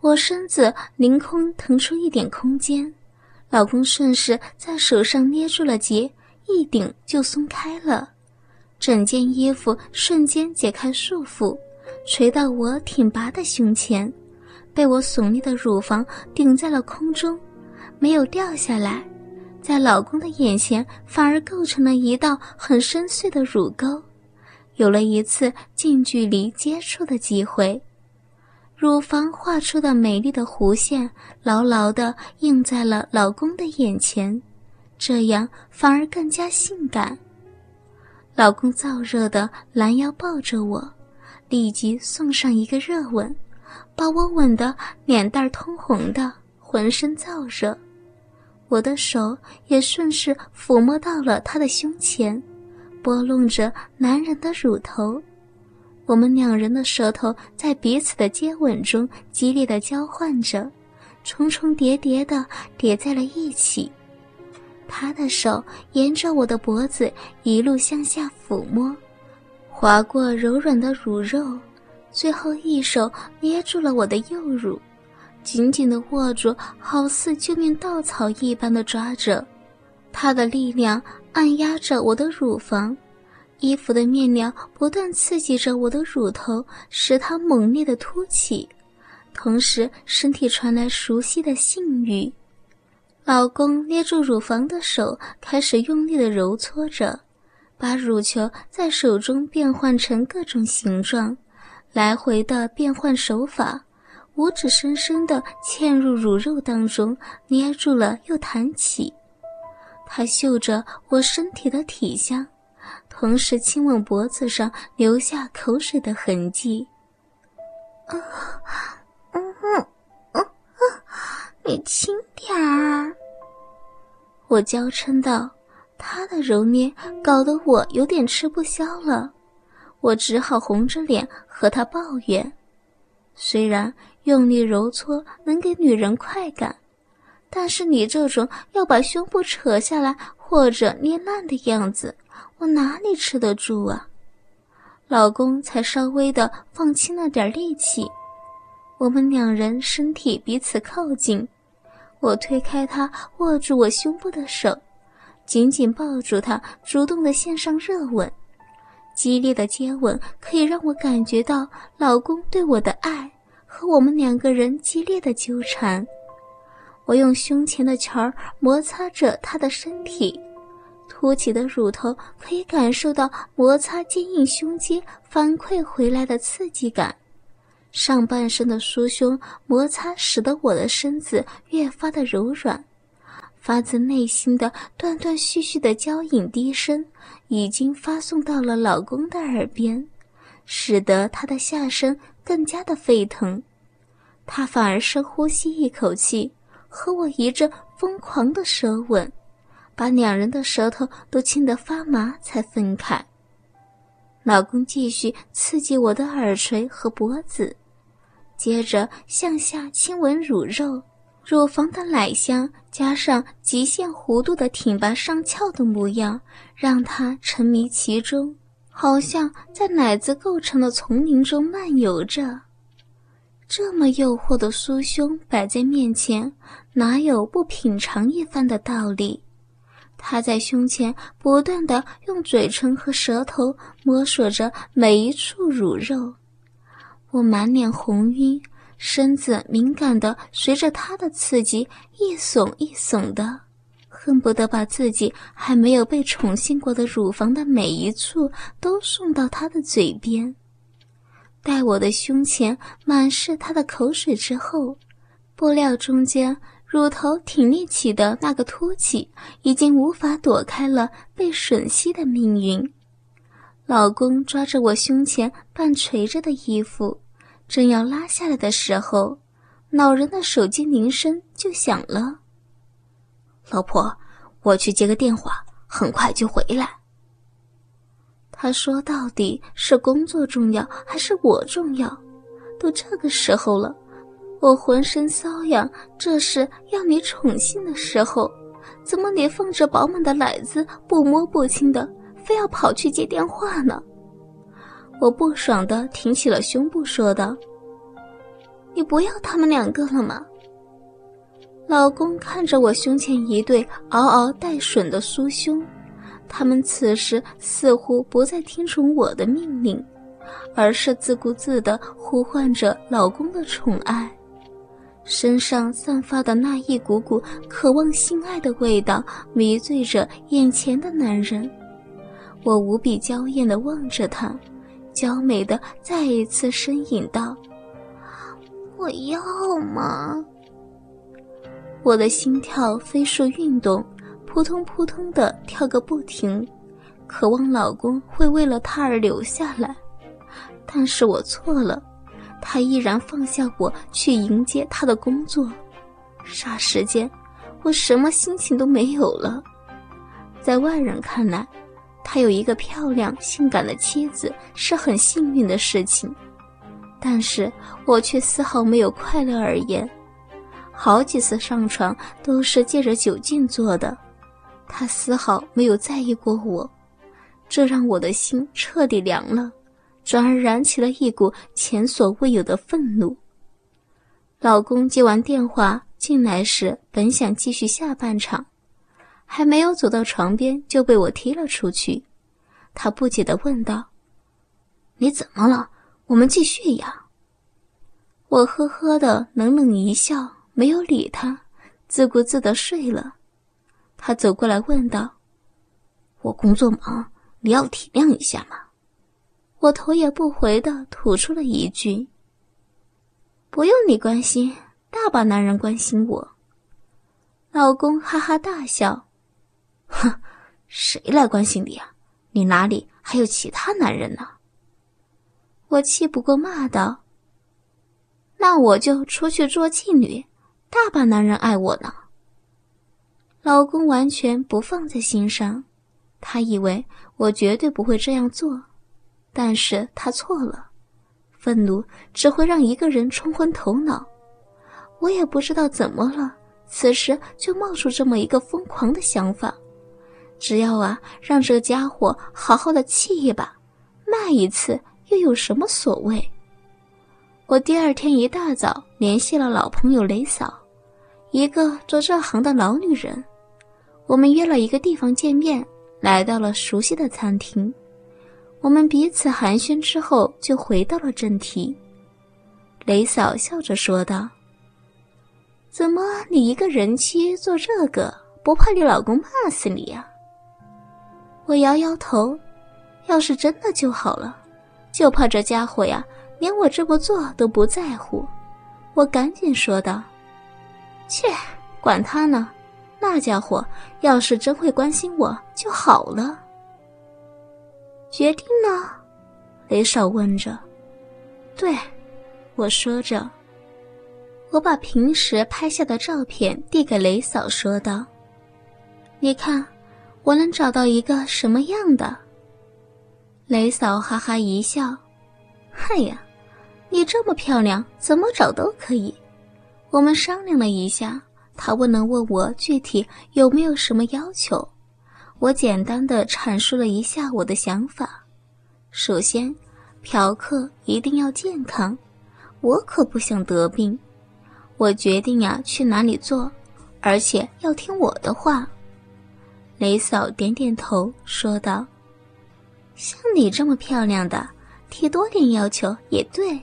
我身子凌空腾出一点空间，老公顺势在手上捏住了结，一顶就松开了，整件衣服瞬间解开束缚，垂到我挺拔的胸前，被我耸立的乳房顶在了空中，没有掉下来，在老公的眼前反而构成了一道很深邃的乳沟，有了一次近距离接触的机会。乳房画出的美丽的弧线，牢牢地印在了老公的眼前，这样反而更加性感。老公燥热的拦腰抱着我，立即送上一个热吻，把我吻得脸蛋通红的，浑身燥热。我的手也顺势抚摸到了他的胸前，拨弄着男人的乳头。我们两人的舌头在彼此的接吻中激烈的交换着，重重叠叠的叠在了一起。他的手沿着我的脖子一路向下抚摸，划过柔软的乳肉，最后一手捏住了我的右乳，紧紧的握住，好似救命稻草一般的抓着。他的力量按压着我的乳房。衣服的面料不断刺激着我的乳头，使它猛烈的凸起，同时身体传来熟悉的性欲。老公捏住乳房的手开始用力的揉搓着，把乳球在手中变换成各种形状，来回的变换手法，五指深深的嵌入乳肉当中，捏住了又弹起。他嗅着我身体的体香。同时亲吻脖子上留下口水的痕迹。啊，嗯嗯嗯你轻点儿。我娇嗔道，他的揉捏搞得我有点吃不消了，我只好红着脸和他抱怨。虽然用力揉搓能给女人快感，但是你这种要把胸部扯下来或者捏烂的样子。我哪里吃得住啊！老公才稍微的放轻了点力气，我们两人身体彼此靠近，我推开他握住我胸部的手，紧紧抱住他，主动的献上热吻。激烈的接吻可以让我感觉到老公对我的爱和我们两个人激烈的纠缠。我用胸前的球儿摩擦着他的身体。凸起的乳头可以感受到摩擦坚硬胸肌反馈回来的刺激感，上半身的酥胸摩擦使得我的身子越发的柔软，发自内心的断断续续的娇引低声已经发送到了老公的耳边，使得他的下身更加的沸腾，他反而深呼吸一口气，和我一阵疯狂的舌吻。把两人的舌头都亲得发麻，才分开。老公继续刺激我的耳垂和脖子，接着向下亲吻乳肉、乳房的奶香，加上极限弧度的挺拔上翘的模样，让他沉迷其中，好像在奶子构成的丛林中漫游着。这么诱惑的酥胸摆在面前，哪有不品尝一番的道理？他在胸前不断的用嘴唇和舌头摸索着每一处乳肉，我满脸红晕，身子敏感的随着他的刺激一耸一耸的，恨不得把自己还没有被宠幸过的乳房的每一处都送到他的嘴边。待我的胸前满是他的口水之后，布料中间。乳头挺立起的那个凸起，已经无法躲开了被吮吸的命运。老公抓着我胸前半垂着的衣服，正要拉下来的时候，老人的手机铃声就响了。老婆，我去接个电话，很快就回来。他说：“到底是工作重要还是我重要？都这个时候了。”我浑身瘙痒，这是要你宠幸的时候，怎么你放着饱满的奶子不摸不亲的，非要跑去接电话呢？我不爽的挺起了胸部说道：“你不要他们两个了吗？老公看着我胸前一对嗷嗷待吮的酥胸，他们此时似乎不再听从我的命令，而是自顾自地呼唤着老公的宠爱，身上散发的那一股股渴望性爱的味道迷醉着眼前的男人。我无比娇艳的望着他，娇美的再一次呻吟道：“我要吗？”我的心跳飞速运动，扑通扑通的跳个不停，渴望老公会为了他而留下来。但是我错了，他依然放下我去迎接他的工作。霎时间，我什么心情都没有了。在外人看来，他有一个漂亮性感的妻子是很幸运的事情，但是我却丝毫没有快乐而言。好几次上床都是借着酒劲做的，他丝毫没有在意过我，这让我的心彻底凉了，转而燃起了一股前所未有的愤怒。老公接完电话进来时，本想继续下半场，还没有走到床边就被我踢了出去。他不解地问道：“你怎么了？我们继续呀。”我呵呵的冷冷一笑。没有理他，自顾自的睡了。他走过来问道：“我工作忙，你要体谅一下嘛。”我头也不回的吐出了一句：“不用你关心，大把男人关心我。”老公哈哈大笑：“哼，谁来关心你啊？你哪里还有其他男人呢？”我气不过骂道：“那我就出去做妓女。”大把男人爱我呢。老公完全不放在心上，他以为我绝对不会这样做，但是他错了。愤怒只会让一个人冲昏头脑。我也不知道怎么了，此时就冒出这么一个疯狂的想法：只要啊，让这个家伙好好的气一把，骂一次又有什么所谓？我第二天一大早联系了老朋友雷嫂。一个做这行的老女人，我们约了一个地方见面，来到了熟悉的餐厅。我们彼此寒暄之后，就回到了正题。雷嫂笑着说道：“怎么你一个人妻做这个，不怕你老公骂死你呀？”我摇摇头，要是真的就好了，就怕这家伙呀，连我这么做都不在乎。我赶紧说道。切，管他呢！那家伙要是真会关心我就好了。决定呢？雷少问着。对，我说着。我把平时拍下的照片递给雷嫂，说道：“你看，我能找到一个什么样的？”雷嫂哈哈一笑：“嗨呀，你这么漂亮，怎么找都可以。”我们商量了一下，他问了问我具体有没有什么要求，我简单的阐述了一下我的想法。首先，嫖客一定要健康，我可不想得病。我决定呀，去哪里做，而且要听我的话。雷嫂点点头，说道：“像你这么漂亮的，提多点要求也对，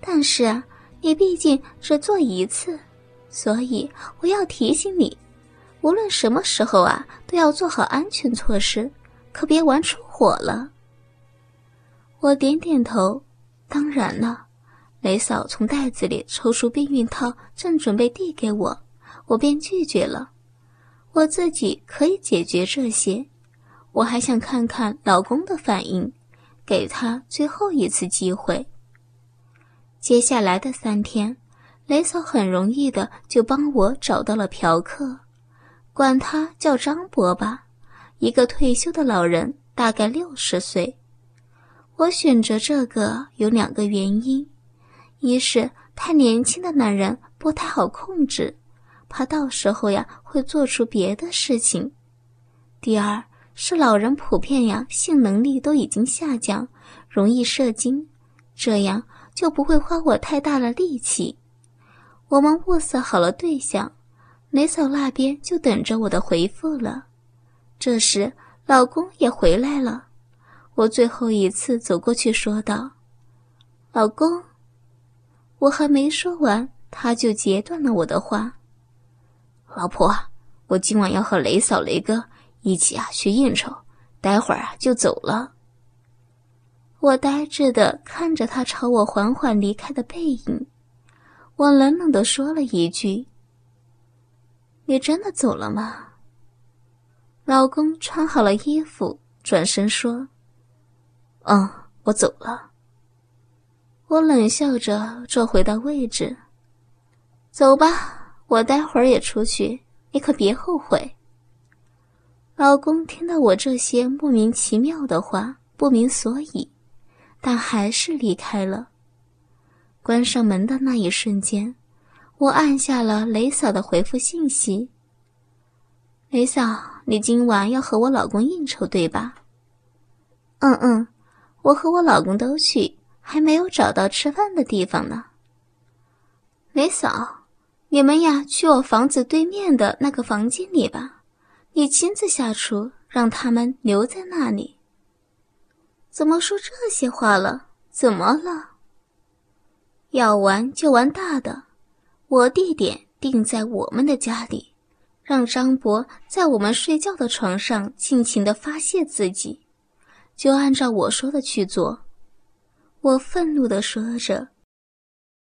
但是啊。”你毕竟只做一次，所以我要提醒你，无论什么时候啊，都要做好安全措施，可别玩出火了。我点点头，当然了。雷嫂从袋子里抽出避孕套，正准备递给我，我便拒绝了。我自己可以解决这些，我还想看看老公的反应，给他最后一次机会。接下来的三天，雷嫂很容易的就帮我找到了嫖客，管他叫张伯吧，一个退休的老人，大概六十岁。我选择这个有两个原因：一是太年轻的男人不太好控制，怕到时候呀会做出别的事情；第二是老人普遍呀性能力都已经下降，容易射精，这样。就不会花我太大的力气。我们物色好了对象，雷嫂那边就等着我的回复了。这时，老公也回来了。我最后一次走过去说道：“老公。”我还没说完，他就截断了我的话：“老婆，我今晚要和雷嫂、雷哥一起啊去应酬，待会儿啊就走了。”我呆滞的看着他朝我缓缓离开的背影，我冷冷的说了一句：“你真的走了吗？”老公穿好了衣服，转身说：“嗯，我走了。”我冷笑着坐回到位置，走吧，我待会儿也出去，你可别后悔。老公听到我这些莫名其妙的话，不明所以，但还是离开了。关上门的那一瞬间，我按下了雷嫂的回复信息。雷嫂，你今晚要和我老公应酬对吧？嗯嗯，我和我老公都去。还没有找到吃饭的地方呢。雷嫂，你们呀去我房子对面的那个房间里吧，你亲自下厨，让他们留在那里。怎么说这些话了？怎么了？要玩就玩大的，我地点定在我们的家里，让张博在我们睡觉的床上尽情的发泄自己，就按照我说的去做。我愤怒的说着，